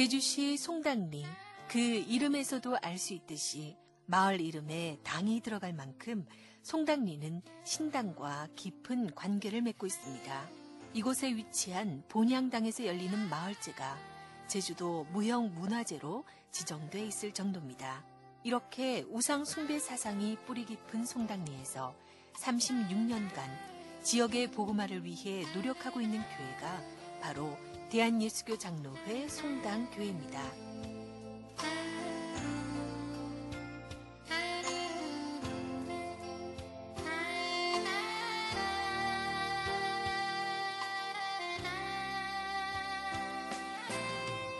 제주시 송당리 그 이름에서도 알 수 있듯이 마을 이름에 당이 들어갈 만큼 송당리는 신당과 깊은 관계를 맺고 있습니다. 이곳에 위치한 본향당에서 열리는 마을제가 제주도 무형문화재로 지정돼 있을 정도입니다. 이렇게 우상 숭배 사상이 뿌리 깊은 송당리에서 36년간 지역의 복음화를 위해 노력하고 있는 교회가 바로 대한예수교 장로회 송당교회입니다.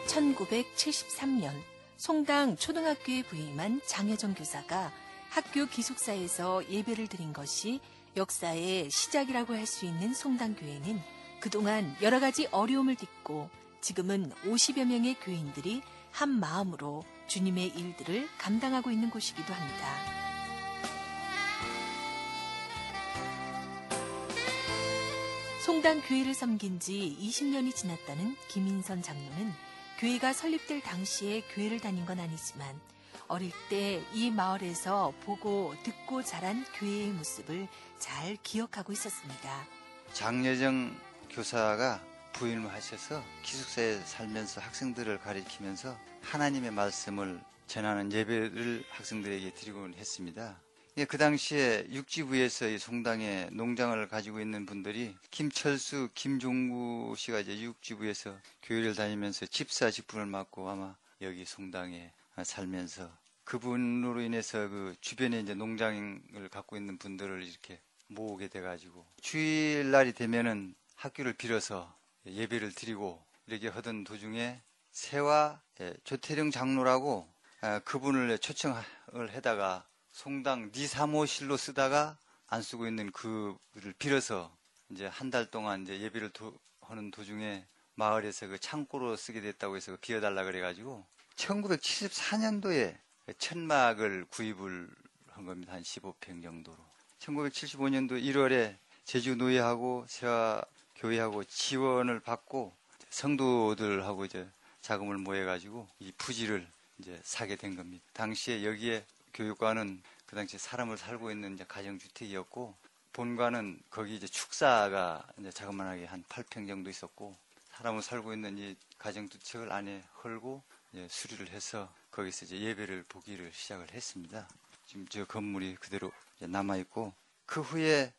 (1973년) 송당 초등학교에 부임한 장혜정 교사가 학교 기숙사에서 예배를 드린 것이 역사의 시작이라고 할 수 있는 송당교회는 그동안 여러 가지 어려움을 딛고 지금은 50여 명의 교인들이 한 마음으로 주님의 일들을 감당하고 있는 곳이기도 합니다. 송당 교회를 섬긴 지 20년이 지났다는 김인선 장로는 교회가 설립될 당시에 교회를 다닌 건 아니지만 어릴 때 이 마을에서 보고 듣고 자란 교회의 모습을 잘 기억하고 있었습니다. 장여정 교사가 부임을 하셔서 기숙사에 살면서 학생들을 가리키면서 하나님의 말씀을 전하는 예배를 학생들에게 드리곤 했습니다. 예, 그 당시에 육지부에서 이 송당에 농장을 가지고 있는 분들이 김철수, 김종구 씨가 이제 육지부에서 교회를 다니면서 집사 직분을 맡고 아마 여기 송당에 살면서 그분으로 인해서 그 주변에 이제 농장을 갖고 있는 분들을 이렇게 모으게 돼가지고 주일날이 되면은 학교를 빌어서 예배를 드리고 이렇게 하던 도중에 세와 예, 조태령 장로라고 아, 그분을 초청을 해다가 송당 니 사무실로 쓰다가 안 쓰고 있는 그를 빌어서 이제 한 달 동안 이제 예배를 도, 하는 도중에 마을에서 그 창고로 쓰게 됐다고 해서 비워달라 그래가지고 1974년도에 천막을 구입을 한 겁니다. 한 15평 정도로. 1975년도 1월에 제주 노예하고 세화 교회하고 지원을 받고 성도들하고 이제 자금을 모여가지고 이 부지를 이제 사게 된 겁니다. 당시에 여기에 교육관은 그 당시에 사람을 살고 있는 이제 가정주택이었고 본관은 거기 이제 축사가 이제 자그만하게 한 8평 정도 있었고 사람을 살고 있는 이 가정주택을 안에 헐고 수리를 해서 거기서 이제 예배를 보기를 시작을 했습니다. 지금 저 건물이 그대로 남아 있고 그 후에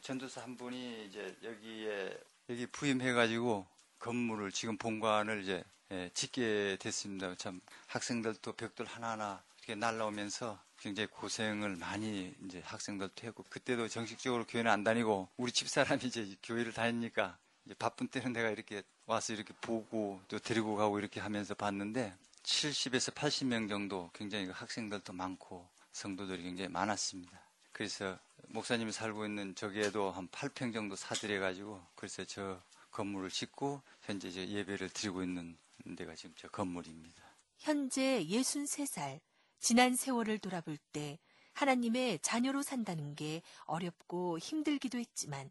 전도사 한 분이 이제 여기에 여기 부임해가지고 건물을 지금 본관을 이제 예, 짓게 됐습니다. 참 학생들도 벽돌 하나하나 이렇게 날라오면서 굉장히 고생을 많이 이제 학생들도 했고 그때도 정식적으로 교회는 안 다니고 우리 집 사람이 이제 교회를 다니니까 이제 바쁜 때는 내가 이렇게 와서 이렇게 보고 또 데리고 가고 이렇게 하면서 봤는데 70에서 80명 정도 굉장히 그 학생들도 많고 성도들이 굉장히 많았습니다. 그래서 목사님이 살고 있는 저기에도 한 8평 정도 사들여가지고 그래서 저 건물을 짓고 현재 이제 예배를 드리고 있는 데가 지금 저 건물입니다. 현재 63살, 지난 세월을 돌아볼 때 하나님의 자녀로 산다는 게 어렵고 힘들기도 했지만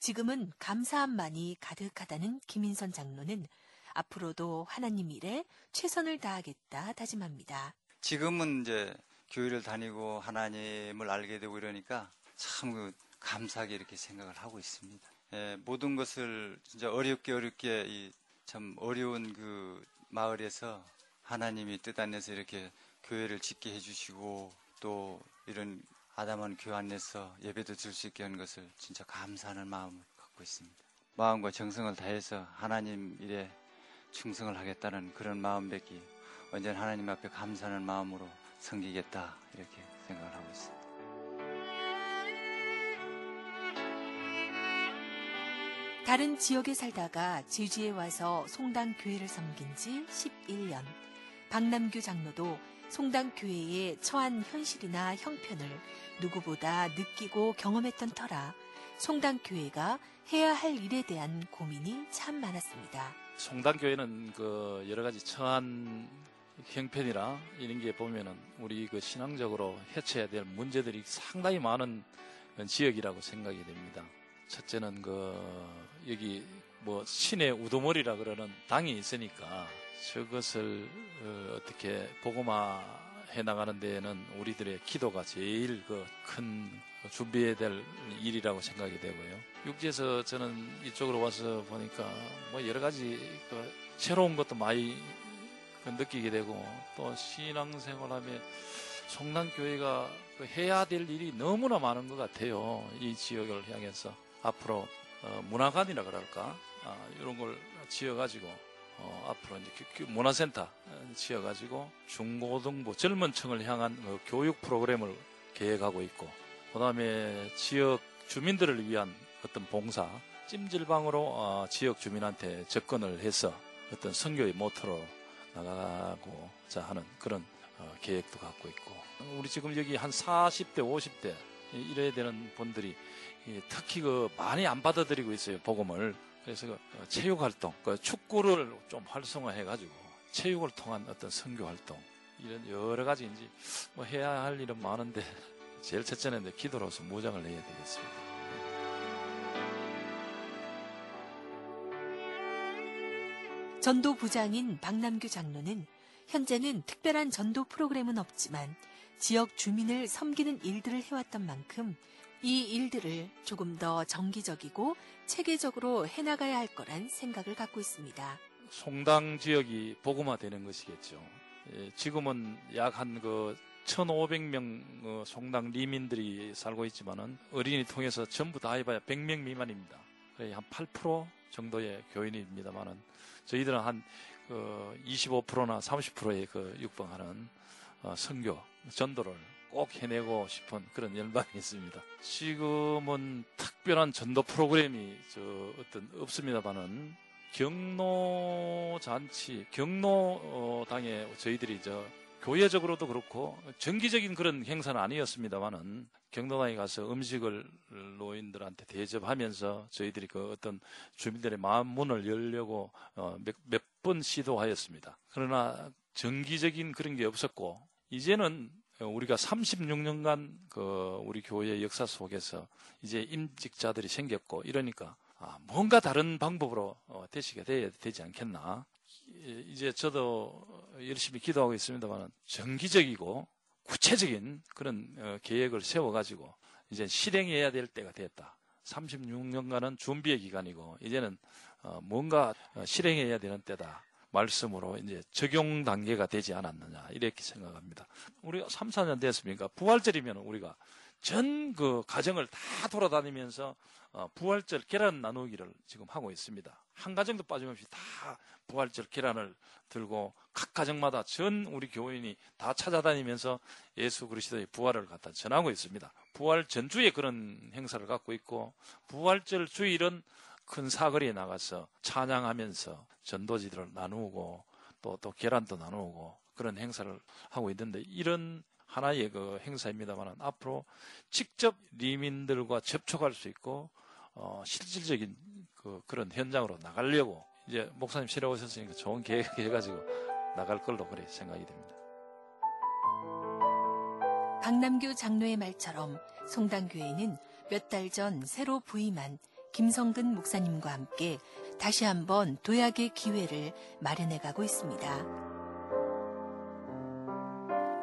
지금은 감사함만이 가득하다는 김인선 장로는 앞으로도 하나님 일에 최선을 다하겠다 다짐합니다. 지금은 이제 교회를 다니고 하나님을 알게 되고 이러니까 참 감사하게 이렇게 생각을 하고 있습니다. 예, 모든 것을 진짜 어렵게 어렵게 참 어려운 그 마을에서 하나님이 뜻 안에서 이렇게 교회를 짓게 해주시고 또 이런 아담한 교회 안에서 예배도 들수 있게 한 것을 진짜 감사하는 마음을 갖고 있습니다. 마음과 정성을 다해서 하나님 일에 충성을 하겠다는 그런 마음밖에 언제나 하나님 앞에 감사하는 마음으로 섬기겠다 이렇게 생각을 하고 있습니다. 다른 지역에 살다가 제주에 와서 송당 교회를 섬긴 지 11년. 박남규 장로도 송당 교회에 처한 현실이나 형편을 누구보다 느끼고 경험했던 터라 송당 교회가 해야 할 일에 대한 고민이 참 많았습니다. 송당 교회는 그 여러 가지 처한 형편이라 이런 게 보면은 우리 그 신앙적으로 해쳐야 될 문제들이 상당히 많은 지역이라고 생각이 됩니다. 첫째는 그 여기 뭐 신의 우두머리라 그러는 당이 있으니까 저것을 어, 떻게 복음화해 나가는 데에는 우리들의 기도가 제일 그 큰 준비해야 될 일이라고 생각이 되고요. 육지에서 저는 이쪽으로 와서 보니까 뭐 여러 가지 그 새로운 것도 많이 그 느끼게 되고 또 신앙생활하며 성남교회가 그 해야 될 일이 너무나 많은 것 같아요. 이 지역을 향해서 앞으로 어, 문화관이라 그럴까 아, 이런 걸 지어가지고 어, 앞으로 이제 문화센터 어, 지어가지고 중고등부 젊은 층을 향한 어, 교육 프로그램을 계획하고 있고 그다음에 지역 주민들을 위한 어떤 봉사 찜질방으로 어, 지역 주민한테 접근을 해서 어떤 선교의 모토로 나가고자 하는 그런 어, 계획도 갖고 있고 우리 지금 여기 한 40대 50대 이래야 되는 분들이 이 특히 그 많이 안 받아들이고 있어요 복음을 그래서 그 어, 체육 활동 그 축구를 좀 활성화해 가지고 체육을 통한 어떤 선교 활동 이런 여러 가지 이제 뭐 해야 할 일은 많은데 제일 첫째는 기도로서 무장을 내야 되겠습니다. 전도 부장인 박남규 장로는 현재는 특별한 전도 프로그램은 없지만 지역 주민을 섬기는 일들을 해왔던 만큼 이 일들을 조금 더 정기적이고 체계적으로 해나가야 할 거란 생각을 갖고 있습니다. 송당 지역이 복음화되는 것이겠죠. 예, 지금은 약 한 그 1,500명 어, 송당 리민들이 살고 있지만은 어린이 통해서 전부 다 해봐야 100명 미만입니다. 한 8% 정도의 교인입니다만은 저희들은 한그 25%나 30%의 그 육방하는 어, 선교 전도를 꼭 해내고 싶은 그런 열망이 있습니다. 지금은 특별한 전도 프로그램이 저 어떤 없습니다만은 경로 잔치, 경로 어, 당에 저희들이 저 교회적으로도 그렇고 정기적인 그런 행사는 아니었습니다만은 경로당에 가서 음식을 노인들한테 대접하면서 저희들이 그 어떤 주민들의 마음 문을 열려고 어, 몇번 시도하였습니다. 그러나 정기적인 그런 게 없었고 이제는 우리가 36년간 그 우리 교회 역사 속에서 이제 임직자들이 생겼고 이러니까 아, 뭔가 다른 방법으로 어, 돼야 되지 않겠나. 이- 이제 저도 열심히 기도하고 있습니다만 정기적이고 구체적인 그런 어, 계획을 세워가지고 이제 실행해야 될 때가 됐다. 36년간은 준비의 기간이고 이제는 어, 뭔가 어, 실행해야 되는 때다. 말씀으로 이제 적용 단계가 되지 않았느냐 이렇게 생각합니다. 우리가 3, 4년 됐습니까? 부활절이면 우리가 전 그 가정을 다 돌아다니면서 어, 부활절 계란 나누기를 지금 하고 있습니다. 한 가정도 빠짐없이 다 부활절 계란을 들고 각 가정마다 전 우리 교인이 다 찾아다니면서 예수 그리스도의 부활을 갖다 전하고 있습니다. 부활 전주에 그런 행사를 갖고 있고 부활절 주일은 큰 사거리에 나가서 찬양하면서 전도지들을 나누고 또, 또 계란도 나누고 그런 행사를 하고 있는데 이런 하나의 그 행사입니다만 앞으로 직접 리민들과 접촉할 수 있고 어, 실질적인 그, 그런 현장으로 나가려고 이제 목사님 실어 오셨으니까 좋은 계획 해가지고 나갈 걸로 그래 생각이 됩니다. 박남규 장로의 말처럼 송당교회는 몇 달 전 새로 부임한 김성근 목사님과 함께 다시 한번 도약의 기회를 마련해 가고 있습니다.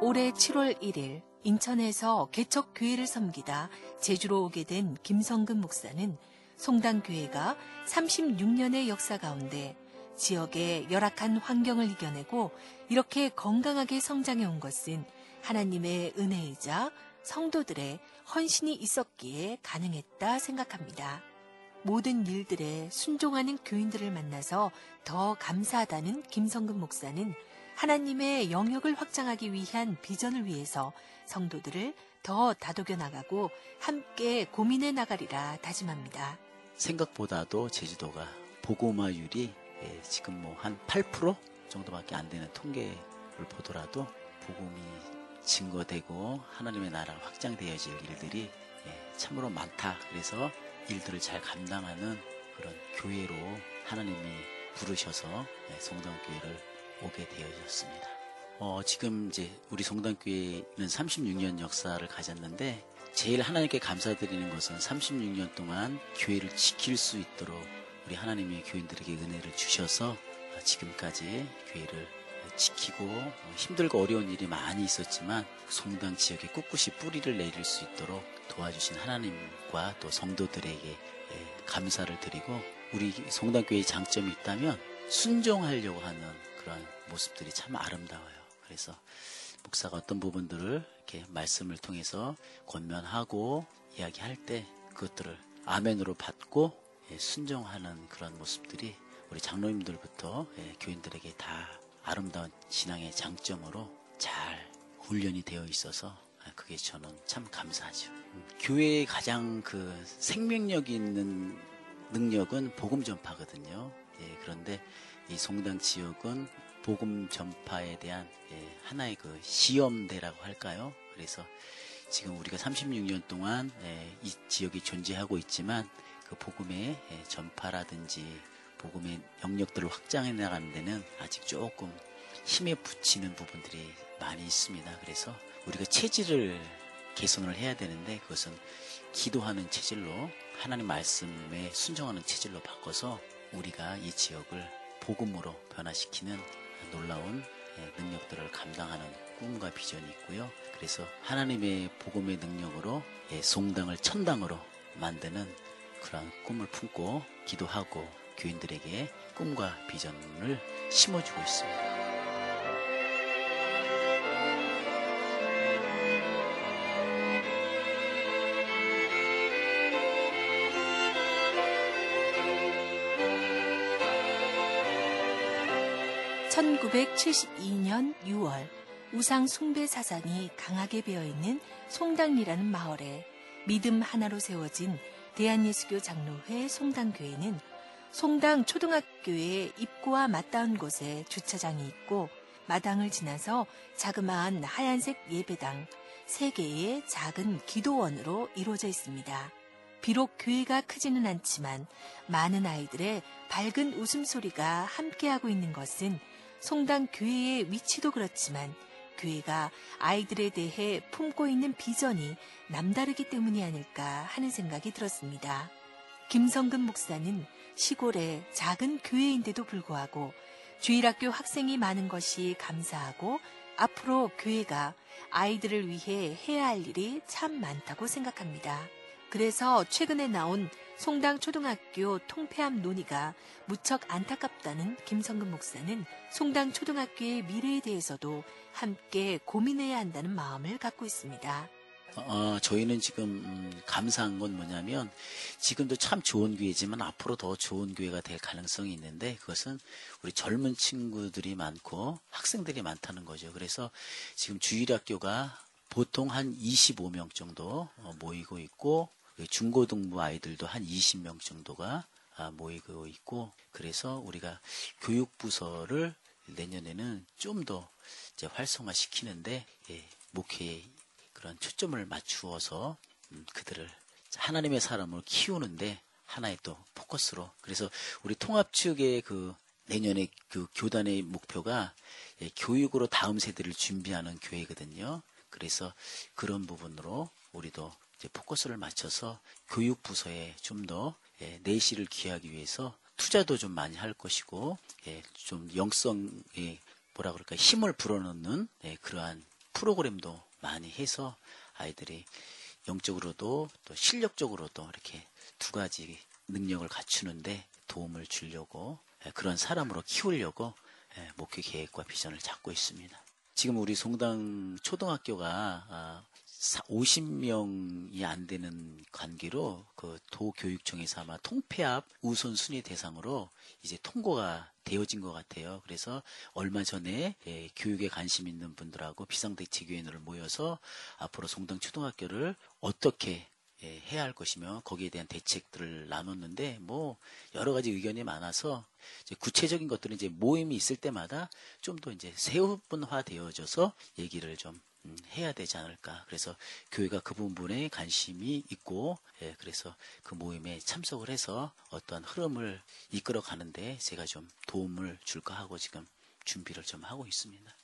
올해 7월 1일 인천에서 개척교회를 섬기다 제주로 오게 된 김성근 목사는 송당교회가 36년의 역사 가운데 지역의 열악한 환경을 이겨내고 이렇게 건강하게 성장해 온 것은 하나님의 은혜이자 성도들의 헌신이 있었기에 가능했다 생각합니다. 모든 일들에 순종하는 교인들을 만나서 더 감사하다는 김성근 목사는 하나님의 영역을 확장하기 위한 비전을 위해서 성도들을 더 다독여 나가고 함께 고민해 나가리라 다짐합니다. 생각보다도 제주도가 보고마율이 예, 지금 뭐 한 8% 정도밖에 안 되는 통계를 보더라도 복음이 증거되고 하나님의 나라가 확장되어질 일들이 예, 참으로 많다. 그래서 일들을 잘 감당하는 그런 교회로 하나님이 부르셔서 예, 성당교회를 오게 되어졌습니다. 어, 지금 이제 우리 성당교회는 36년 역사를 가졌는데 제일 하나님께 감사드리는 것은 36년 동안 교회를 지킬 수 있도록 우리 하나님의 교인들에게 은혜를 주셔서 지금까지 교회를 지키고 어, 힘들고 어려운 일이 많이 있었지만 송당 지역에 꿋꿋이 뿌리를 내릴 수 있도록 도와주신 하나님과 또 성도들에게 예, 감사를 드리고 우리 송당교회의 장점이 있다면 순종하려고 하는 그런 모습들이 참 아름다워요. 그래서 목사가 어떤 부분들을 이렇게 말씀을 통해서 권면하고 이야기할 때 그것들을 아멘으로 받고 예, 순종하는 그런 모습들이 우리 장로님들부터 예, 교인들에게 다 아름다운 신앙의 장점으로 잘 훈련이 되어 있어서 아, 그게 저는 참 감사하죠. 음, 교회의 가장 그 생명력 있는 능력은 복음 전파거든요. 예, 그런데 이 송당 지역은 복음 전파에 대한 예, 하나의 그 시험대라고 할까요? 그래서 지금 우리가 36년 동안 예, 이 지역이 존재하고 있지만 그 복음의 예, 전파라든지 복음의 영역들을 확장해 나가는 데는 아직 조금 힘에 붙이는 부분들이 많이 있습니다. 그래서 우리가 체질을 개선을 해야 되는데 그것은 기도하는 체질로 하나님 말씀에 순종하는 체질로 바꿔서 우리가 이 지역을 복음으로 변화시키는 놀라운 예, 능력들을 감당하는 꿈과 비전이 있고요. 그래서 하나님의 복음의 능력으로 예, 송당을 천당으로 만드는 그런 꿈을 품고 기도하고 교인들에게 꿈과 비전을 심어주고 있습니다. (1972년 6월) 우상 숭배 사상이 강하게 배어있는 송당리라는 마을에 믿음 하나로 세워진 대한예수교 장로회 송당교회는 송당 초등학교의 입구와 맞닿은 곳에 주차장이 있고 마당을 지나서 자그마한 하얀색 예배당 3개의 작은 기도원으로 이루어져 있습니다. 비록 교회가 크지는 않지만 많은 아이들의 밝은 웃음소리가 함께하고 있는 것은 송당 교회의 위치도 그렇지만 교회가 아이들에 대해 품고 있는 비전이 남다르기 때문이 아닐까 하는 생각이 들었습니다. 김성근 목사는 시골의 작은 교회인데도 불구하고 주일학교 학생이 많은 것이 감사하고 앞으로 교회가 아이들을 위해 해야 할 일이 참 많다고 생각합니다. 그래서 최근에 나온 송당 초등학교 통폐합 논의가 무척 안타깝다는 김성근 목사는 송당 초등학교의 미래에 대해서도 함께 고민해야 한다는 마음을 갖고 있습니다. 어, 저희는 지금 음, 감사한 건 뭐냐면 지금도 참 좋은 교회지만 앞으로 더 좋은 교회가 될 가능성이 있는데 그것은 우리 젊은 친구들이 많고 학생들이 많다는 거죠. 그래서 지금 주일학교가 보통 한 25명 정도 어, 모이고 있고 중고등부 아이들도 한 20명 정도가 아, 모이고 있고 그래서 우리가 교육부서를 내년에는 좀 더 활성화시키는데 예, 목회에 그런 초점을 맞추어서 음, 그들을 하나님의 사람을 키우는데 하나의 또 포커스로 그래서 우리 통합 측의 그 내년에 그 교단의 목표가 예, 교육으로 다음 세대를 준비하는 교회거든요. 그래서 그런 부분으로 우리도 이제 포커스를 맞춰서 교육 부서에 좀더 예, 내실을 기하기 위해서 투자도 좀 많이 할 것이고 예, 좀 영성에 뭐라 그럴까 힘을 불어넣는 예, 그러한 프로그램도 많이 해서 아이들이 영적으로도 또 실력적으로도 이렇게 두 가지 능력을 갖추는데 도움을 주려고 예, 그런 사람으로 키우려고 예, 목회 계획과 비전을 잡고 있습니다. 지금 우리 송당 초등학교가 아, 50명이 안 되는 관계로 그 도교육청에서 아마 통폐합 우선순위 대상으로 이제 통고가 되어진 것 같아요. 그래서 얼마 전에 예, 교육에 관심 있는 분들하고 비상대책위원회를 모여서 앞으로 송당 초등학교를 어떻게 예, 해야 할 것이며 거기에 대한 대책들을 나눴는데 뭐 여러 가지 의견이 많아서 구체적인 것들은 이제 모임이 있을 때마다 좀 더 이제 세분화 되어져서 얘기를 좀 음, 해야 되지 않을까. 그래서 교회가 그 부분에 관심이 있고, 예, 그래서 그 모임에 참석을 해서 어떤 흐름을 이끌어 가는데 제가 좀 도움을 줄까 하고 지금 준비를 좀 하고 있습니다.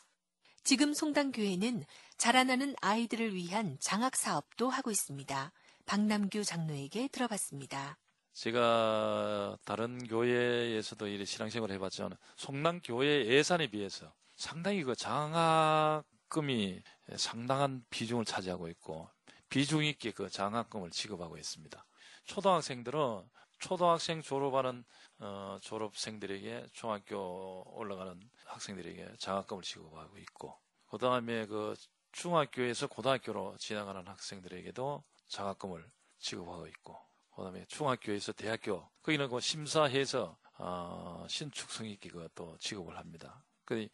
지금 송당교회는 자라나는 아이들을 위한 장학 사업도 하고 있습니다. 박남규 장로에게 들어봤습니다. 제가 다른 교회에서도 이래 신앙생활을 해봤지만 송랑 교회 예산에 비해서 상당히 그 장학금이 상당한 비중을 차지하고 있고 비중 있게 그 장학금을 지급하고 있습니다. 초등학생들은 초등학생 졸업하는 어, 졸업생들에게 중학교 올라가는 학생들에게 장학금을 지급하고 있고 그 다음에 그 중학교에서 고등학교로 지나가는 학생들에게도 장학금을 지급하고 있고 그 다음에 중학교에서 대학교 거기는 그 심사해서 어, 신축성 있게 그또 지급을 합니다. 그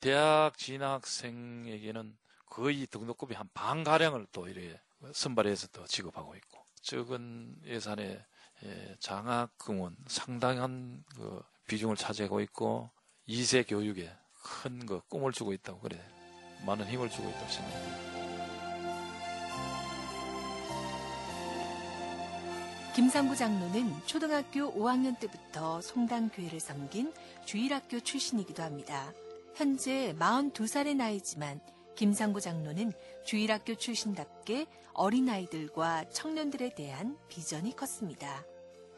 대학 진학생에게는 거의 등록금이 한 반 가량을 또 이렇게 선발해서 또 지급하고 있고 적은 예산의 예, 장학금은 상당한 그 비중을 차지하고 있고 2세 교육에 큰 그 꿈을 주고 있다고 그래 많은 힘을 주고 있다고 생각합니다. 김상구 장로는 초등학교 5학년 때부터 송당교회를 섬긴 주일학교 출신이기도 합니다. 현재 42살의 나이지만 김상구 장로는 주일학교 출신답게 어린아이들과 청년들에 대한 비전이 컸습니다.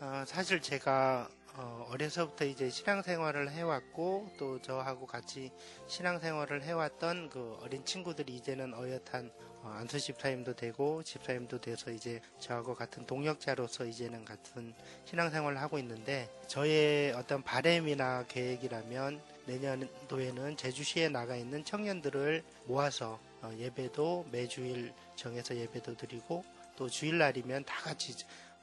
어, 사실 제가 어, 어려서부터 이제 신앙생활을 해왔고 또 저하고 같이 신앙생활을 해왔던 그 어린 친구들이 이제는 어엿한 어, 안수 집사님도 되고 집사님도 돼서 이제 저하고 같은 동역자로서 이제는 같은 신앙생활을 하고 있는데 저의 어떤 바램이나 계획이라면 내년도에는 제주시에 나가 있는 청년들을 모아서 어, 예배도 매주일 정해서 예배도 드리고 또 주일날이면 다 같이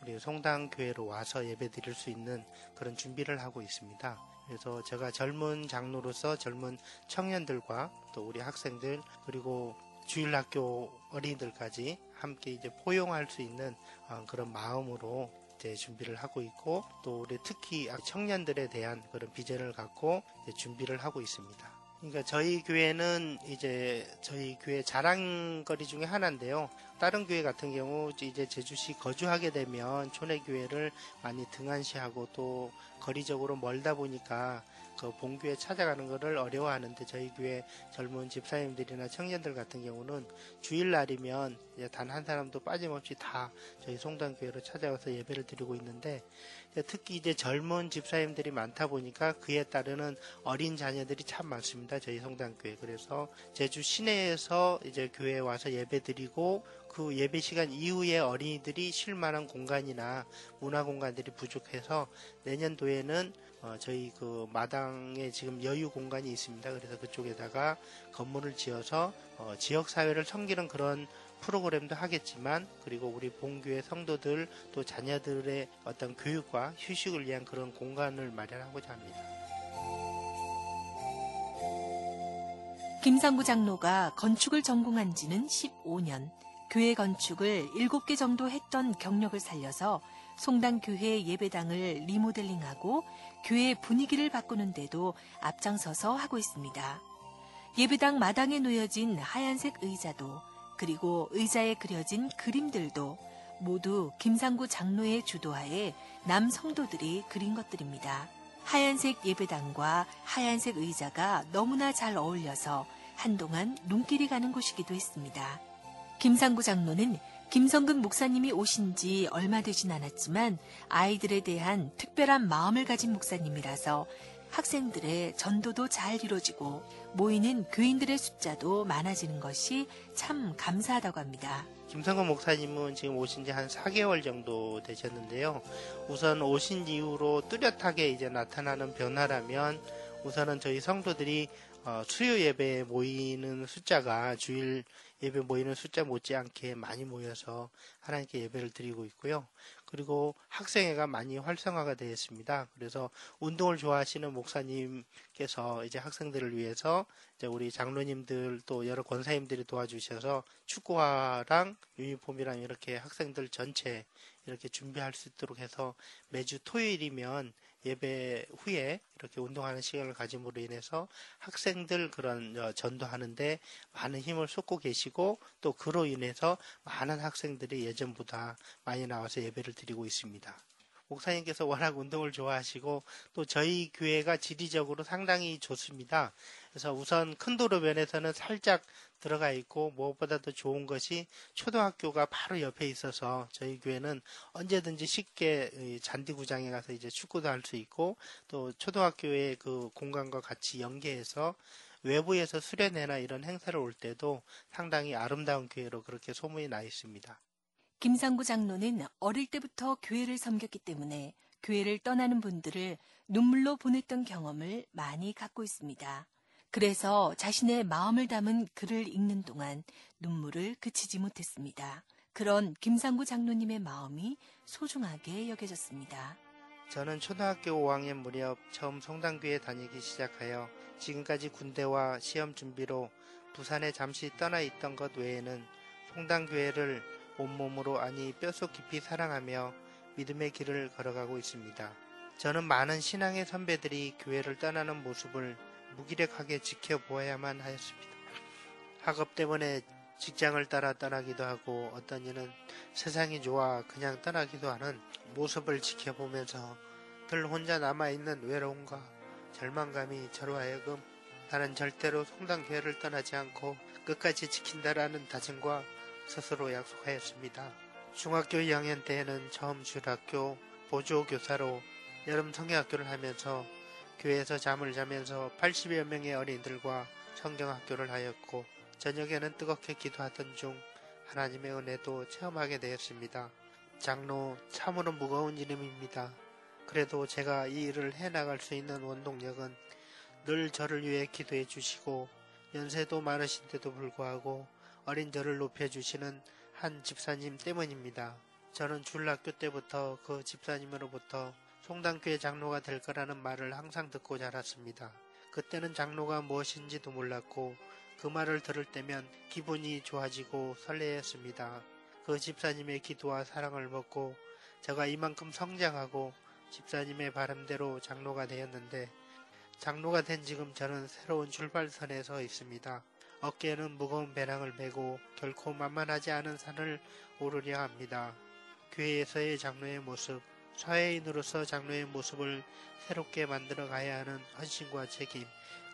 우리 성당 교회로 와서 예배 드릴 수 있는 그런 준비를 하고 있습니다. 그래서 제가 젊은 장로로서 젊은 청년들과 또 우리 학생들 그리고 주일학교 어린이들까지 함께 이제 포용할 수 있는 어, 그런 마음으로 이제 준비를 하고 있고 또 우리 특히 청년들에 대한 그런 비전을 갖고 준비를 하고 있습니다. 그러니까 저희 교회는 이제 저희 교회 자랑거리 중에 하나인데요. 다른 교회 같은 경우 이제 제주시 거주하게 되면 촌의 교회를 많이 등한시하고 또 거리적으로 멀다 보니까 그 본교에 찾아가는 것을 어려워하는데 저희 교회 젊은 집사님들이나 청년들 같은 경우는 주일날이면 단 한 사람도 빠짐없이 다 저희 송당교회로 찾아와서 예배를 드리고 있는데 특히 이제 젊은 집사님들이 많다 보니까 그에 따르는 어린 자녀들이 참 많습니다. 저희 성당교회. 그래서 제주 시내에서 이제 교회에 와서 예배 드리고 그 예배 시간 이후에 어린이들이 쉴 만한 공간이나 문화 공간들이 부족해서 내년도에는 어, 저희 그 마당에 지금 여유 공간이 있습니다. 그래서 그쪽에다가 건물을 지어서 어, 지역 사회를 섬기는 그런 프로그램도 하겠지만 그리고 우리 본교회 성도들 또 자녀들의 어떤 교육과 휴식을 위한 그런 공간을 마련하고자 합니다. 김상구 장로가 건축을 전공한 지는 15년, 교회 건축을 7개 정도 했던 경력을 살려서 송당 교회 예배당을 리모델링하고 교회 분위기를 바꾸는데도 앞장서서 하고 있습니다. 예배당 마당에 놓여진 하얀색 의자도 그리고 의자에 그려진 그림들도 모두 김상구 장로의 주도하에 남 성도들이 그린 것들입니다. 하얀색 예배당과 하얀색 의자가 너무나 잘 어울려서 한동안 눈길이 가는 곳이기도 했습니다. 김상구 장로는 김성근 목사님이 오신 지 얼마 되진 않았지만 아이들에 대한 특별한 마음을 가진 목사님이라서 학생들의 전도도 잘 이루어지고 모이는 교인들의 숫자도 많아지는 것이 참 감사하다고 합니다. 김성근 목사님은 지금 오신 지 한 4개월 정도 되셨는데요. 우선 오신 이후로 뚜렷하게 이제 나타나는 변화라면 우선은 저희 성도들이 어, 수요 예배에 모이는 숫자가 주일 예배 모이는 숫자 못지않게 많이 모여서 하나님께 예배를 드리고 있고요. 그리고 학생회가 많이 활성화가 되었습니다. 그래서 운동을 좋아하시는 목사님께서 이제 학생들을 위해서 이제 우리 장로님들 또 여러 권사님들이 도와주셔서 축구화랑 유니폼이랑 이렇게 학생들 전체 이렇게 준비할 수 있도록 해서 매주 토요일이면 예배 후에 이렇게 운동하는 시간을 가짐으로 인해서 학생들 그런 어, 전도하는데 많은 힘을 쏟고 계시고 또 그로 인해서 많은 학생들이 예전보다 많이 나와서 예배를 드리고 있습니다. 목사님께서 워낙 운동을 좋아하시고 또 저희 교회가 지리적으로 상당히 좋습니다. 그래서 우선 큰 도로변에서는 살짝 들어가 있고 무엇보다도 좋은 것이 초등학교가 바로 옆에 있어서 저희 교회는 언제든지 쉽게 이 잔디구장에 가서 이제 축구도 할 수 있고 또 초등학교의 그 공간과 같이 연계해서 외부에서 수련회나 이런 행사를 올 때도 상당히 아름다운 교회로 그렇게 소문이 나 있습니다. 김상구 장로는 어릴 때부터 교회를 섬겼기 때문에 교회를 떠나는 분들을 눈물로 보냈던 경험을 많이 갖고 있습니다. 그래서 자신의 마음을 담은 글을 읽는 동안 눈물을 그치지 못했습니다. 그런 김상구 장로님의 마음이 소중하게 여겨졌습니다. 저는 초등학교 5학년 무렵 처음 성당교회 다니기 시작하여 지금까지 군대와 시험 준비로 부산에 잠시 떠나 있던 것 외에는 성당교회를 온몸으로 아니 뼛속 깊이 사랑하며 믿음의 길을 걸어가고 있습니다. 저는 많은 신앙의 선배들이 교회를 떠나는 모습을 무기력하게 지켜보아야만 하였습니다. 학업 때문에 직장을 따라 떠나기도 하고 어떤 이는 세상이 좋아 그냥 떠나기도 하는 모습을 지켜보면서 늘 혼자 남아있는 외로움과 절망감이 저로 하여금 나는 절대로 성당교회를 떠나지 않고 끝까지 지킨다라는 다짐과 스스로 약속하였습니다. 중학교 2학년 때에는 처음 주일학교 보조교사로 여름 성경학교를 하면서 교회에서 잠을 자면서 80여 명의 어린이들과 성경학교를 하였고 저녁에는 뜨겁게 기도하던 중 하나님의 은혜도 체험하게 되었습니다. 장로 참으로 무거운 이름입니다. 그래도 제가 이 일을 해나갈 수 있는 원동력은 늘 저를 위해 기도해 주시고 연세도 많으신데도 불구하고 어린 저를 높여주시는 한 집사님 때문입니다. 저는 줄학교 때부터 그 집사님으로부터 송당교회 장로가 될 거라는 말을 항상 듣고 자랐습니다. 그때는 장로가 무엇인지도 몰랐고 그 말을 들을 때면 기분이 좋아지고 설레었습니다. 그 집사님의 기도와 사랑을 먹고 제가 이만큼 성장하고 집사님의 바람대로 장로가 되었는데 장로가 된 지금 저는 새로운 출발선에 서 있습니다. 어깨에는 무거운 배낭을 메고 결코 만만하지 않은 산을 오르려 합니다. 교회에서의 장로의 모습, 사회인으로서 장로의 모습을 새롭게 만들어 가야 하는 헌신과 책임,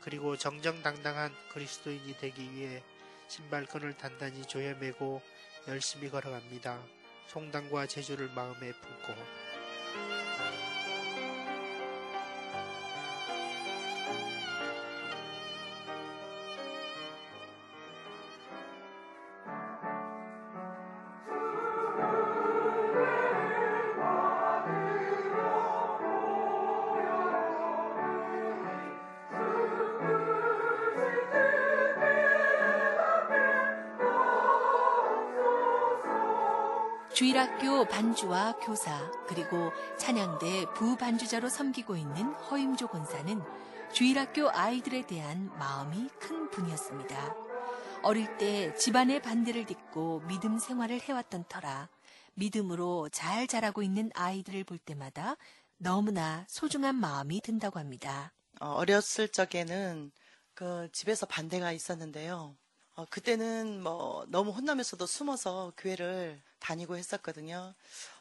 그리고 정정당당한 그리스도인이 되기 위해 신발끈을 단단히 조여매고 열심히 걸어갑니다. 송당과 제주를 마음에 품고 주일학교 반주와 교사 그리고 찬양대 부반주자로 섬기고 있는 허임조 권사는 주일학교 아이들에 대한 마음이 큰 분이었습니다. 어릴 때 집안의 반대를 딛고 믿음 생활을 해왔던 터라 믿음으로 잘 자라고 있는 아이들을 볼 때마다 너무나 소중한 마음이 든다고 합니다. 어, 어렸을 적에는 그 집에서 반대가 있었는데요. 어, 그때는 뭐 너무 혼나면서도 숨어서 교회를 다니고 했었거든요.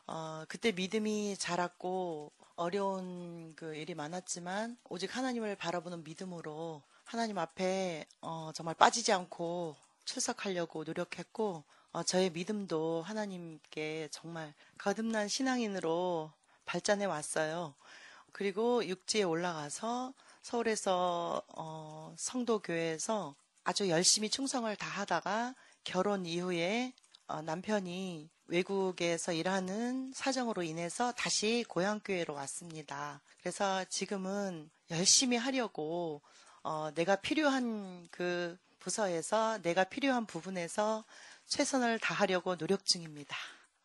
어, 그때 믿음이 자랐고 어려운 그 일이 많았지만 오직 하나님을 바라보는 믿음으로 하나님 앞에 어, 정말 빠지지 않고 출석하려고 노력했고 어, 저의 믿음도 하나님께 정말 거듭난 신앙인으로 발전해 왔어요. 그리고 육지에 올라가서 서울에서 어, 성도교회에서 아주 열심히 충성을 다하다가 결혼 이후에 어, 남편이 외국에서 일하는 사정으로 인해서 다시 고향교회로 왔습니다. 그래서 지금은 열심히 하려고 어, 내가 필요한 그 부서에서 내가 필요한 부분에서 최선을 다하려고 노력 중입니다.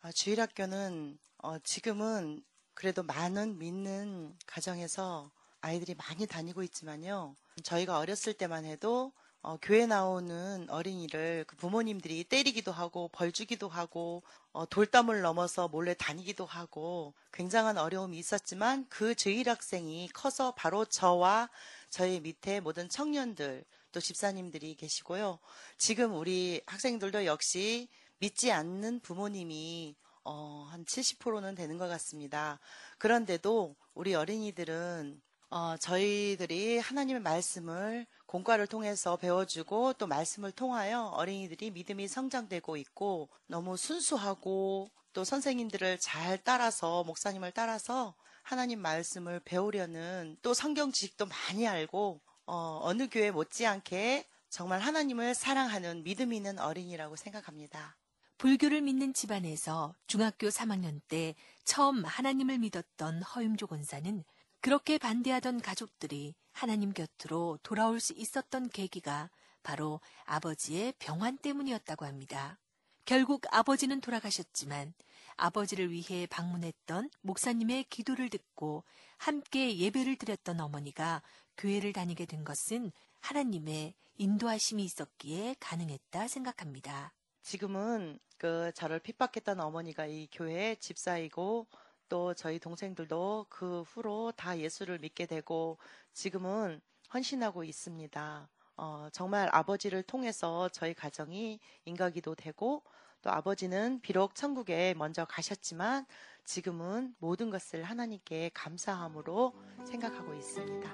어, 주일학교는 어, 지금은 그래도 많은 믿는 가정에서 아이들이 많이 다니고 있지만요. 저희가 어렸을 때만 해도 어, 교회 나오는 어린이를 그 부모님들이 때리기도 하고 벌 주기도 하고 어, 돌담을 넘어서 몰래 다니기도 하고 굉장한 어려움이 있었지만 그 주일 학생이 커서 바로 저와 저희 밑에 모든 청년들 또 집사님들이 계시고요. 지금 우리 학생들도 역시 믿지 않는 부모님이 어, 한 70%는 되는 것 같습니다. 그런데도 우리 어린이들은 어, 저희들이 하나님의 말씀을 공과를 통해서 배워주고 또 말씀을 통하여 어린이들이 믿음이 성장되고 있고 너무 순수하고 또 선생님들을 잘 따라서 목사님을 따라서 하나님 말씀을 배우려는 또 성경 지식도 많이 알고 어, 어느 교회 못지않게 정말 하나님을 사랑하는 믿음 있는 어린이라고 생각합니다. 불교를 믿는 집안에서 중학교 3학년 때 처음 하나님을 믿었던 허임조 권사는 그렇게 반대하던 가족들이 하나님 곁으로 돌아올 수 있었던 계기가 바로 아버지의 병환 때문이었다고 합니다. 결국 아버지는 돌아가셨지만 아버지를 위해 방문했던 목사님의 기도를 듣고 함께 예배를 드렸던 어머니가 교회를 다니게 된 것은 하나님의 인도하심이 있었기에 가능했다 생각합니다. 지금은 그 저를 핍박했던 어머니가 이 교회 집사이고 또 저희 동생들도 그 후로 다 예수를 믿게 되고 지금은 헌신하고 있습니다. 어, 정말 아버지를 통해서 저희 가정이 인가기도 되고 또 아버지는 비록 천국에 먼저 가셨지만 지금은 모든 것을 하나님께 감사함으로 생각하고 있습니다.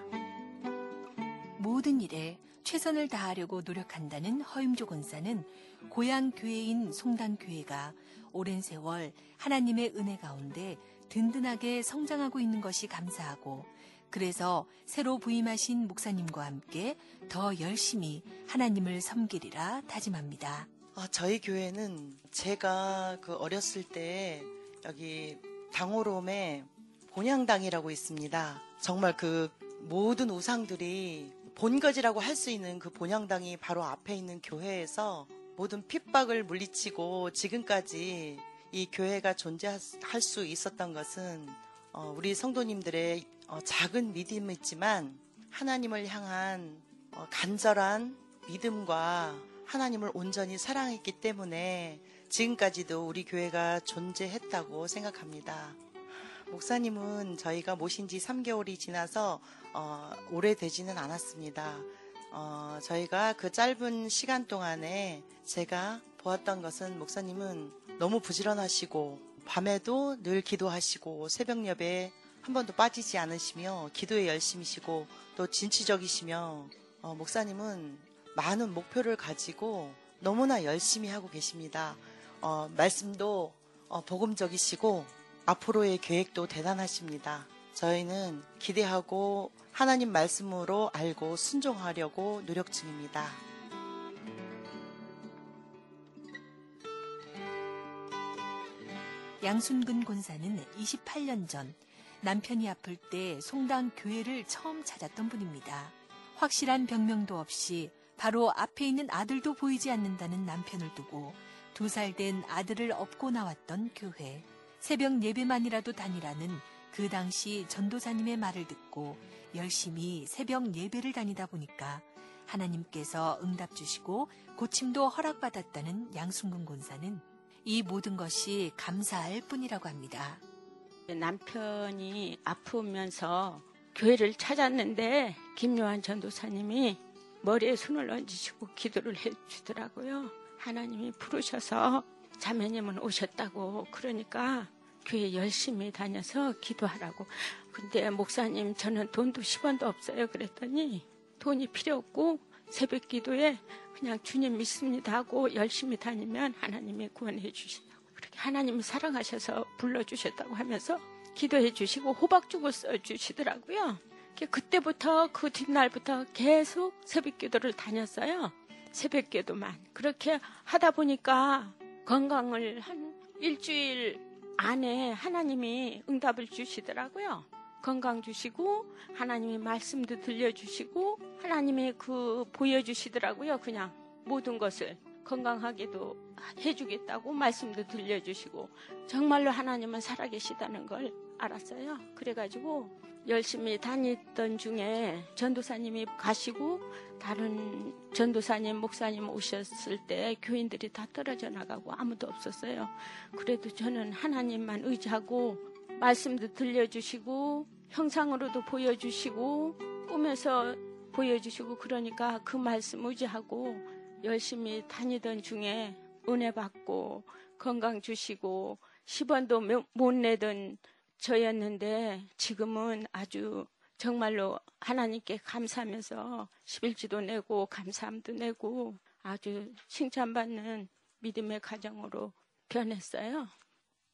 모든 일에 최선을 다하려고 노력한다는 허임조 권사는 고향 교회인 송단 교회가 오랜 세월 하나님의 은혜 가운데 든든하게 성장하고 있는 것이 감사하고 그래서 새로 부임하신 목사님과 함께 더 열심히 하나님을 섬기리라 다짐합니다. 어, 저희 교회는 제가 그 어렸을 때 여기 당호롬에 본향당이라고 있습니다. 정말 그 모든 우상들이 본거지라고 할 수 있는 그 본향당이 바로 앞에 있는 교회에서 모든 핍박을 물리치고 지금까지 이 교회가 존재할 수 있었던 것은 어, 우리 성도님들의 어, 작은 믿음이지만 하나님을 향한 어, 간절한 믿음과 하나님을 온전히 사랑했기 때문에 지금까지도 우리 교회가 존재했다고 생각합니다. 목사님은 저희가 모신 지 3개월이 지나서 어, 오래되지는 않았습니다. 어, 저희가 그 짧은 시간 동안에 제가 보았던 것은 목사님은 너무 부지런하시고 밤에도 늘 기도하시고 새벽 예배에 한 번도 빠지지 않으시며 기도에 열심이시고 또 진취적이시며 어, 목사님은 많은 목표를 가지고 너무나 열심히 하고 계십니다. 어, 말씀도 어, 복음적이시고 앞으로의 계획도 대단하십니다. 저희는 기대하고 하나님 말씀으로 알고 순종하려고 노력 중입니다. 양순근 권사는 28년 전 남편이 아플 때 송당 교회를 처음 찾았던 분입니다. 확실한 병명도 없이 바로 앞에 있는 아들도 보이지 않는다는 남편을 두고 두 살 된 아들을 업고 나왔던 교회. 새벽 예배만이라도 다니라는 그 당시 전도사님의 말을 듣고 열심히 새벽 예배를 다니다 보니까 하나님께서 응답 주시고 고침도 허락받았다는 양순근 권사는 이 모든 것이 감사할 뿐이라고 합니다. 남편이 아프면서 교회를 찾았는데 김요한 전도사님이 머리에 손을 얹으시고 기도를 해주더라고요. 하나님이 부르셔서 자매님은 오셨다고 그러니까 교회 열심히 다녀서 기도하라고. 근데 목사님 저는 돈도 10원도 없어요. 그랬더니 돈이 필요 없고 새벽 기도에 그냥 주님 믿습니다 하고 열심히 다니면 하나님이 구원해 주신다고. 그렇게 하나님이 사랑하셔서 불러주셨다고 하면서 기도해 주시고 호박죽을 써 주시더라고요. 그때부터 그 뒷날부터 계속 새벽 기도를 다녔어요. 새벽 기도만. 그렇게 하다 보니까 건강을 한 일주일 안에 하나님이 응답을 주시더라고요. 건강 주시고 하나님의 말씀도 들려주시고 하나님이 그 보여주시더라고요. 그냥 모든 것을 건강하게도 해주겠다고 말씀도 들려주시고 정말로 하나님은 살아계시다는 걸 알았어요. 그래가지고 열심히 다녔던 중에 전도사님이 가시고 다른 전도사님, 목사님 오셨을 때 교인들이 다 떨어져 나가고 아무도 없었어요. 그래도 저는 하나님만 의지하고 말씀도 들려주시고 형상으로도 보여주시고 꿈에서 보여주시고 그러니까 그 말씀 의지하고 열심히 다니던 중에 은혜 받고 건강 주시고 10원도 못 내던 저였는데 지금은 아주 정말로 하나님께 감사하면서 11지도 내고 감사함도 내고 아주 칭찬받는 믿음의 가정으로 변했어요.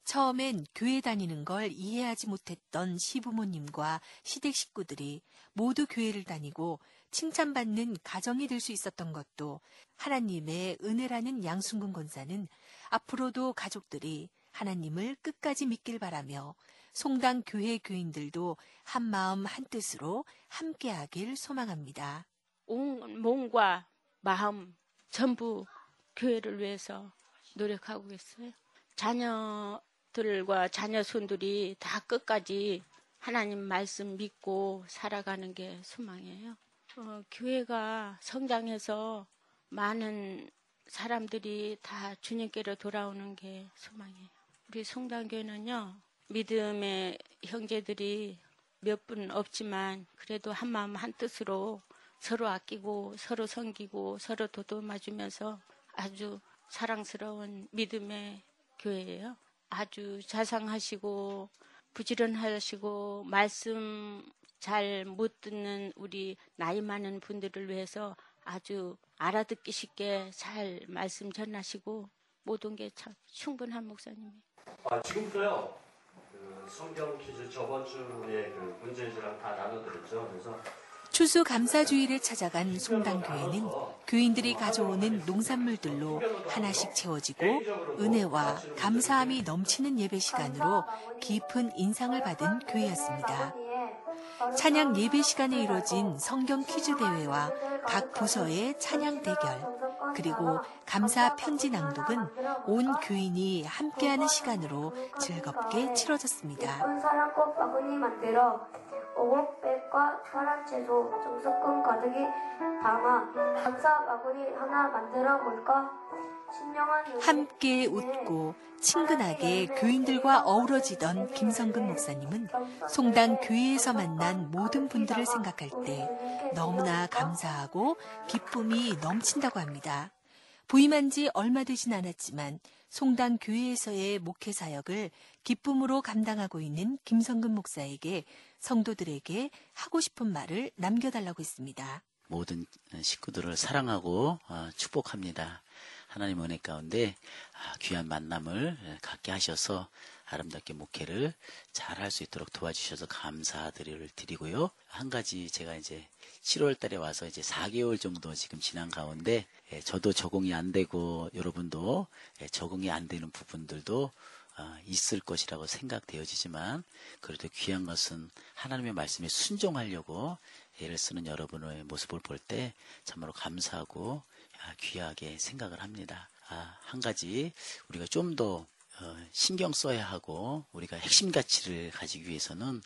처음엔 교회 다니는 걸 이해하지 못했던 시부모님과 시댁 식구들이 모두 교회를 다니고 칭찬받는 가정이 될 수 있었던 것도 하나님의 은혜라는 양순근 권사는 앞으로도 가족들이 하나님을 끝까지 믿길 바라며 송당 교회 교인들도 한 마음 한 뜻으로 함께하길 소망합니다. 온 몸과 마음 전부 교회를 위해서 노력하고 있어요. 자녀 들과 자녀 손들이 다 끝까지 하나님 말씀 믿고 살아가는 게 소망이에요. 어, 교회가 성장해서 많은 사람들이 다 주님께로 돌아오는 게 소망이에요. 우리 송당교회는요, 믿음의 형제들이 몇 분 없지만 그래도 한 마음 한 뜻으로 서로 아끼고 서로 섬기고 서로 도도맞으면서 아주 사랑스러운 믿음의 교회예요. 아주 자상하시고 부지런하시고 말씀 잘 못 듣는 우리 나이 많은 분들을 위해서 아주 알아듣기 쉽게 잘 말씀 전하시고 모든 게 참 충분한 목사님이에요. 아, 지금부터요. 그 성경 퀴즈 저번 주에 그 문제지랑 다 나눠드렸죠. 그래서 추수 감사주의를 찾아간 송당교회는 교인들이 가져오는 농산물들로 하나씩 채워지고 은혜와 감사함이 넘치는 예배 시간으로 깊은 인상을 받은 교회였습니다. 찬양 예배 시간에 이뤄진 성경 퀴즈 대회와 각 부서의 찬양 대결, 그리고 감사 편지 낭독은 온 교인이 함께하는 시간으로 즐겁게 치러졌습니다. 오곡백과 파란 채소, 정석금 가득히 담아 감사 바구니 하나 만들어 볼까? 신령한 함께 웃고 친근하게 교인들과 어우러지던 김성근 목사님은 송당 교회에서 만난 모든 분들을 생각할 때 너무나 감사하고 기쁨이 넘친다고 합니다. 부임한 지 얼마 되진 않았지만 송당 교회에서의 목회 사역을 기쁨으로 감당하고 있는 김성근 목사에게 성도들에게 하고 싶은 말을 남겨달라고 했습니다. 모든 식구들을 사랑하고 어, 축복합니다. 하나님 은혜 가운데 아, 귀한 만남을 갖게 하셔서 아름답게 목회를 잘 할 수 있도록 도와주셔서 감사드리를 드리고요. 한 가지 제가 이제 7월 달에 와서 이제 4개월 정도 지금 지난 가운데 예, 저도 적응이 안 되고 여러분도 예, 적응이 안 되는 부분들도 어, 있을 것이라고 생각되어지지만 그래도 귀한 것은 하나님의 말씀에 순종하려고 애를 쓰는 여러분의 모습을 볼 때 참으로 감사하고 아, 귀하게 생각을 합니다. 아, 한 가지 우리가 좀더 어, 신경 써야 하고 우리가 핵심 가치를 가지기 위해서는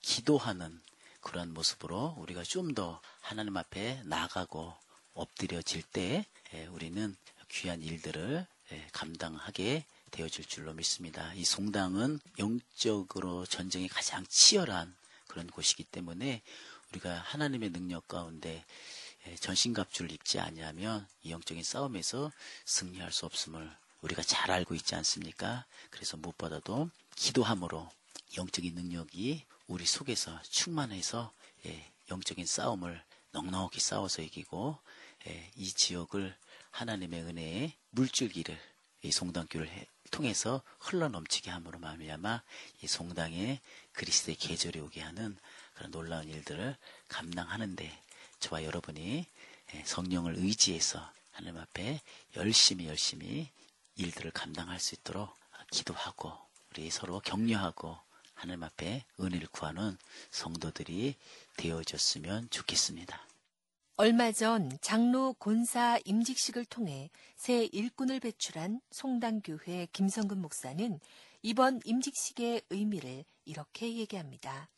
기도하는 그러한 모습으로 우리가 좀 더 하나님 앞에 나가고 엎드려질 때 예, 우리는 귀한 일들을 예, 감당하게 되어질 줄로 믿습니다. 이 송당은 영적으로 전쟁이 가장 치열한 그런 곳이기 때문에 우리가 하나님의 능력 가운데 예, 전신갑주를 입지 아니하면 이 영적인 싸움에서 승리할 수 없음을 우리가 잘 알고 있지 않습니까? 그래서 무엇보다도 기도함으로 영적인 능력이 우리 속에서 충만해서 예, 영적인 싸움을 넉넉히 싸워서 이기고 예, 이 지역을 하나님의 은혜의 물줄기를 이 송당교를 해- 통해서 흘러넘치게 함으로 말미암아 이 송당에 그리스도의 계절이 오게 하는 그런 놀라운 일들을 감당하는데 저와 여러분이 예, 성령을 의지해서 하나님 앞에 열심히 열심히 일들을 감당할 수 있도록 기도하고 우리 서로 격려하고 하나님 앞에 은혜를 구하는 성도들이 되어졌으면 좋겠습니다. 얼마 전 장로 권사 임직식을 통해 새 일꾼을 배출한 송당교회 김성근 목사는 이번 임직식의 의미를 이렇게 얘기합니다.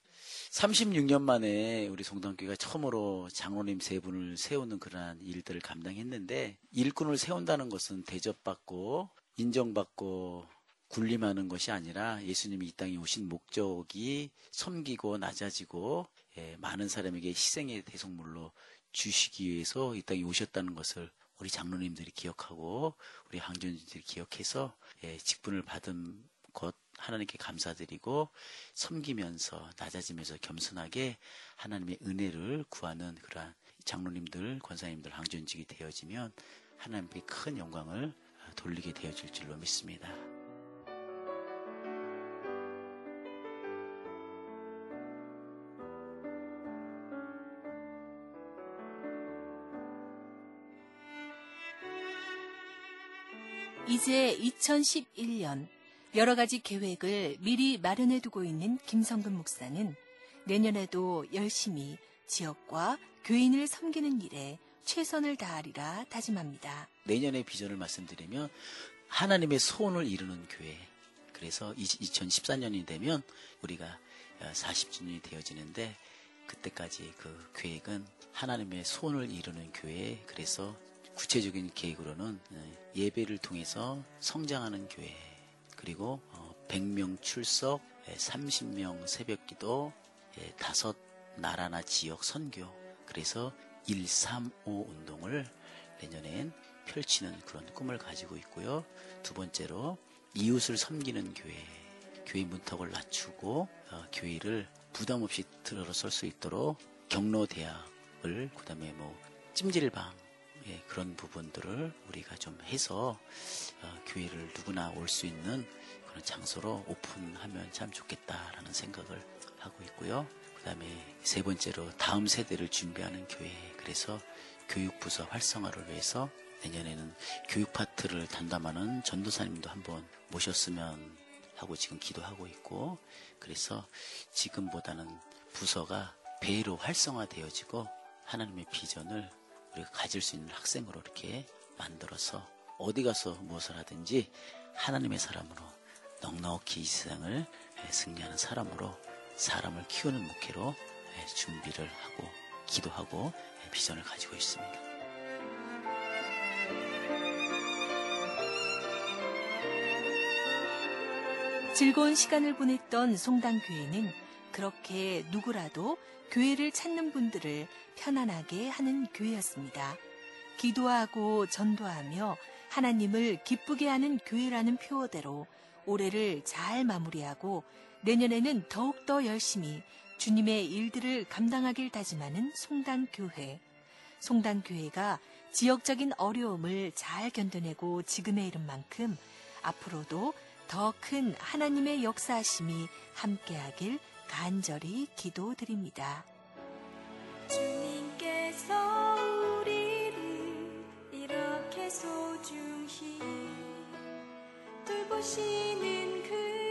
36년 만에 우리 송당교회가 처음으로 장로님 세 분을 세우는 그러한 일들을 감당했는데 일꾼을 세운다는 것은 대접받고 인정받고 군림하는 것이 아니라 예수님이 이 땅에 오신 목적이 섬기고 낮아지고 예, 많은 사람에게 희생의 대속물로 주시기 위해서 이 땅에 오셨다는 것을 우리 장로님들이 기억하고 우리 항전들이 기억해서 예, 직분을 받은 것 하나님께 감사드리고 섬기면서 낮아지면서 겸손하게 하나님의 은혜를 구하는 그러한 장로님들, 권사님들, 항존직이 되어지면 하나님께 큰 영광을 돌리게 되어질 줄로 믿습니다. 이제 2011년 여러 가지 계획을 미리 마련해 두고 있는 김성근 목사는 내년에도 열심히 지역과 교인을 섬기는 일에 최선을 다하리라 다짐합니다. 내년의 비전을 말씀드리면 하나님의 소원을 이루는 교회. 그래서 2014년이 되면 우리가 40주년이 되어지는데 그때까지 그 계획은 하나님의 소원을 이루는 교회. 그래서 구체적인 계획으로는 예배를 통해서 성장하는 교회. 그리고 100명 출석, 30명 새벽기도, 다섯 나라나 지역 선교. 그래서 135 운동을 내년엔 펼치는 그런 꿈을 가지고 있고요. 두 번째로 이웃을 섬기는 교회. 교회 문턱을 낮추고 어, 교회를 부담 없이 들어설 수 있도록 경로 대학을 그다음에 뭐 찜질방 예, 그런 부분들을 우리가 좀 해서 어, 교회를 누구나 올 수 있는 그런 장소로 오픈하면 참 좋겠다라는 생각을 하고 있고요. 그 다음에 세 번째로 다음 세대를 준비하는 교회. 그래서 교육부서 활성화를 위해서 내년에는 교육 파트를 담당하는 전도사님도 한번 모셨으면 하고 지금 기도하고 있고 그래서 지금보다는 부서가 배로 활성화되어지고 하나님의 비전을 우리가 가질 수 있는 학생으로 이렇게 만들어서 어디 가서 무엇을 하든지 하나님의 사람으로 넉넉히 이 세상을 승리하는 사람으로 사람을 키우는 목회로 준비를 하고 기도하고 비전을 가지고 있습니다. 즐거운 시간을 보냈던 송당교회는 그렇게 누구라도 교회를 찾는 분들을 편안하게 하는 교회였습니다. 기도하고 전도하며 하나님을 기쁘게 하는 교회라는 표어대로 올해를 잘 마무리하고 내년에는 더욱더 열심히 주님의 일들을 감당하길 다짐하는 송당교회. 송당교회가 지역적인 어려움을 잘 견뎌내고 지금에 이른 만큼 앞으로도 더 큰 하나님의 역사하심이 함께하길 간절히 기도드립니다. 주님께서 우리를 이렇게 소중히 돌보시는 그